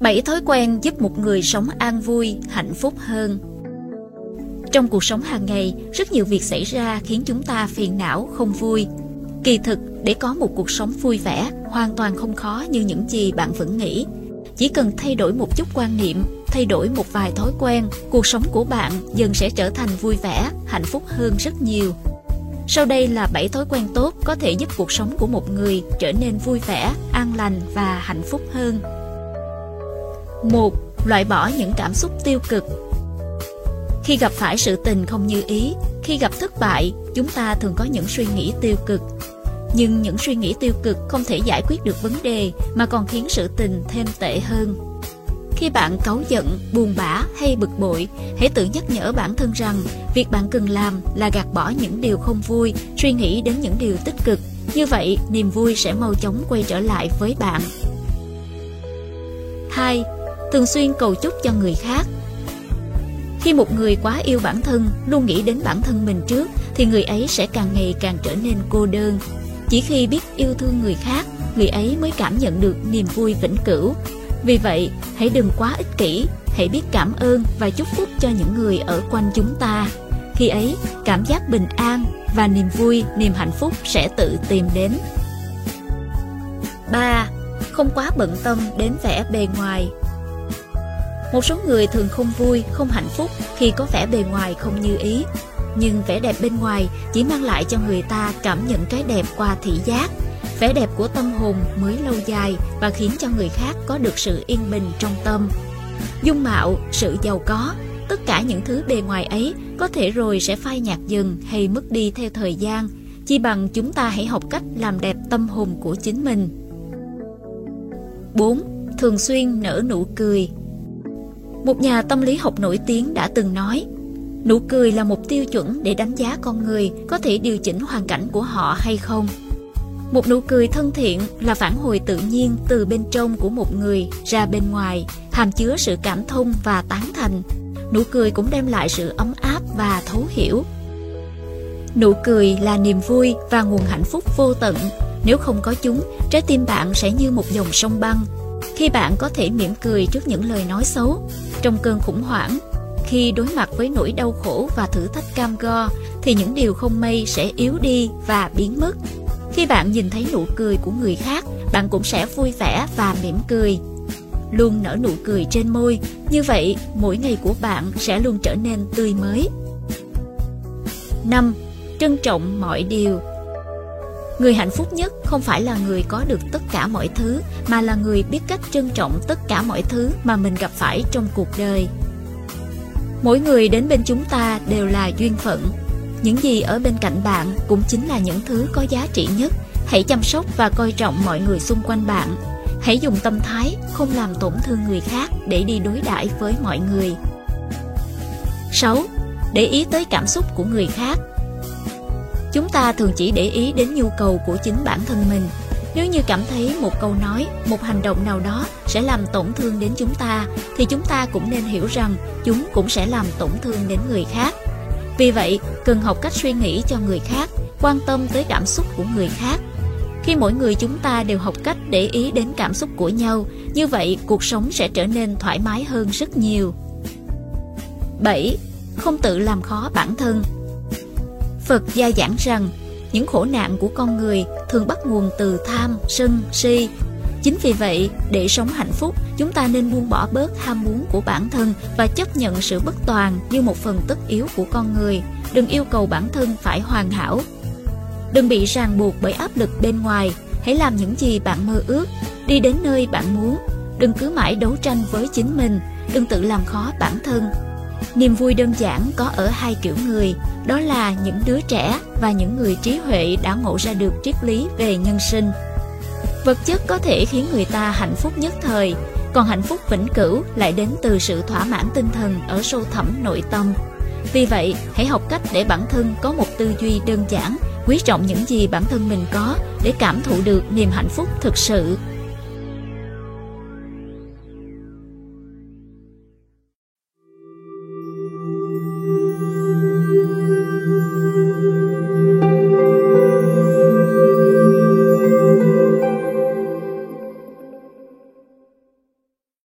7 thói quen giúp một người sống an vui, hạnh phúc hơn. Trong cuộc sống hàng ngày, rất nhiều việc xảy ra khiến chúng ta phiền não, không vui. Kỳ thực, để có một cuộc sống vui vẻ, hoàn toàn không khó như những gì bạn vẫn nghĩ. Chỉ cần thay đổi một chút quan niệm, thay đổi một vài thói quen, cuộc sống của bạn dần sẽ trở thành vui vẻ, hạnh phúc hơn rất nhiều. Sau đây là 7 thói quen tốt có thể giúp cuộc sống của một người trở nên vui vẻ, an lành và hạnh phúc hơn. 1. Loại bỏ những cảm xúc tiêu cực Khi gặp phải sự tình không như ý, khi gặp thất bại, chúng ta thường có những suy nghĩ tiêu cực. Nhưng những suy nghĩ tiêu cực không thể giải quyết được vấn đề mà còn khiến sự tình thêm tệ hơn. Khi bạn cáu giận, buồn bã hay bực bội, hãy tự nhắc nhở bản thân rằng việc bạn cần làm là gạt bỏ những điều không vui, suy nghĩ đến những điều tích cực. Như vậy, niềm vui sẽ mau chóng quay trở lại với bạn. 2 thường xuyên cầu chúc cho người khác. Khi một người quá yêu bản thân, luôn nghĩ đến bản thân mình trước, thì người ấy sẽ càng ngày càng trở nên cô đơn. Chỉ khi biết yêu thương người khác, người ấy mới cảm nhận được niềm vui vĩnh cửu. Vì vậy, hãy đừng quá ích kỷ, hãy biết cảm ơn và chúc phúc cho những người ở quanh chúng ta. Khi ấy, cảm giác bình an và niềm vui, niềm hạnh phúc sẽ tự tìm đến. 3. Không quá bận tâm đến vẻ bề ngoài một số người thường không vui, không hạnh phúc khi có vẻ bề ngoài không như ý. Nhưng vẻ đẹp bên ngoài chỉ mang lại cho người ta cảm nhận cái đẹp qua thị giác. Vẻ đẹp của tâm hồn mới lâu dài và khiến cho người khác có được sự yên bình trong tâm. Dung mạo, sự giàu có, tất cả những thứ bề ngoài ấy có thể rồi sẽ phai nhạt dần hay mất đi theo thời gian. Chi bằng chúng ta hãy học cách làm đẹp tâm hồn của chính mình. 4. Thường xuyên nở nụ cười một nhà tâm lý học nổi tiếng đã từng nói, nụ cười là một tiêu chuẩn để đánh giá con người có thể điều chỉnh hoàn cảnh của họ hay không. Một nụ cười thân thiện là phản hồi tự nhiên từ bên trong của một người ra bên ngoài, hàm chứa sự cảm thông và tán thành. Nụ cười cũng đem lại sự ấm áp và thấu hiểu. Nụ cười là niềm vui và nguồn hạnh phúc vô tận. Nếu không có chúng, trái tim bạn sẽ như một dòng sông băng. Khi bạn có thể mỉm cười trước những lời nói xấu, trong cơn khủng hoảng, khi đối mặt với nỗi đau khổ và thử thách cam go, thì những điều không may sẽ yếu đi và biến mất. Khi bạn nhìn thấy nụ cười của người khác, bạn cũng sẽ vui vẻ và mỉm cười. Luôn nở nụ cười trên môi, như vậy mỗi ngày của bạn sẽ luôn trở nên tươi mới. Năm, Trân trọng mọi điều Người hạnh phúc nhất không phải là người có được tất cả mọi thứ, mà là người biết cách trân trọng tất cả mọi thứ mà mình gặp phải trong cuộc đời. Mỗi người đến bên chúng ta đều là duyên phận. Những gì ở bên cạnh bạn cũng chính là những thứ có giá trị nhất. Hãy chăm sóc và coi trọng mọi người xung quanh bạn. Hãy dùng tâm thái không làm tổn thương người khác để đi đối đãi với mọi người. 6. Để ý tới cảm xúc của người khác Chúng ta thường chỉ để ý đến nhu cầu của chính bản thân mình. Nếu như cảm thấy một câu nói, một hành động nào đó sẽ làm tổn thương đến chúng ta, thì chúng ta cũng nên hiểu rằng chúng cũng sẽ làm tổn thương đến người khác. Vì vậy, cần học cách suy nghĩ cho người khác, quan tâm tới cảm xúc của người khác. Khi mỗi người chúng ta đều học cách để ý đến cảm xúc của nhau, như vậy cuộc sống sẽ trở nên thoải mái hơn rất nhiều. 7. Không tự làm khó bản thân Phật gia giảng rằng những khổ nạn của con người thường bắt nguồn từ tham, sân, si. Chính vì vậy, để sống hạnh phúc, chúng ta nên buông bỏ bớt ham muốn của bản thân và chấp nhận sự bất toàn như một phần tất yếu của con người. Đừng yêu cầu bản thân phải hoàn hảo. Đừng bị ràng buộc bởi áp lực bên ngoài. Hãy làm những gì bạn mơ ước, đi đến nơi bạn muốn. Đừng cứ mãi đấu tranh với chính mình, đừng tự làm khó bản thân Niềm vui đơn giản có ở hai kiểu người, đó là những đứa trẻ và những người trí huệ đã ngộ ra được triết lý về nhân sinh. Vật chất có thể khiến người ta hạnh phúc nhất thời, còn hạnh phúc vĩnh cửu lại đến từ sự thỏa mãn tinh thần ở sâu thẳm nội tâm. Vì vậy, hãy học cách để bản thân có một tư duy đơn giản, quý trọng những gì bản thân mình có để cảm thụ được niềm hạnh phúc thực sự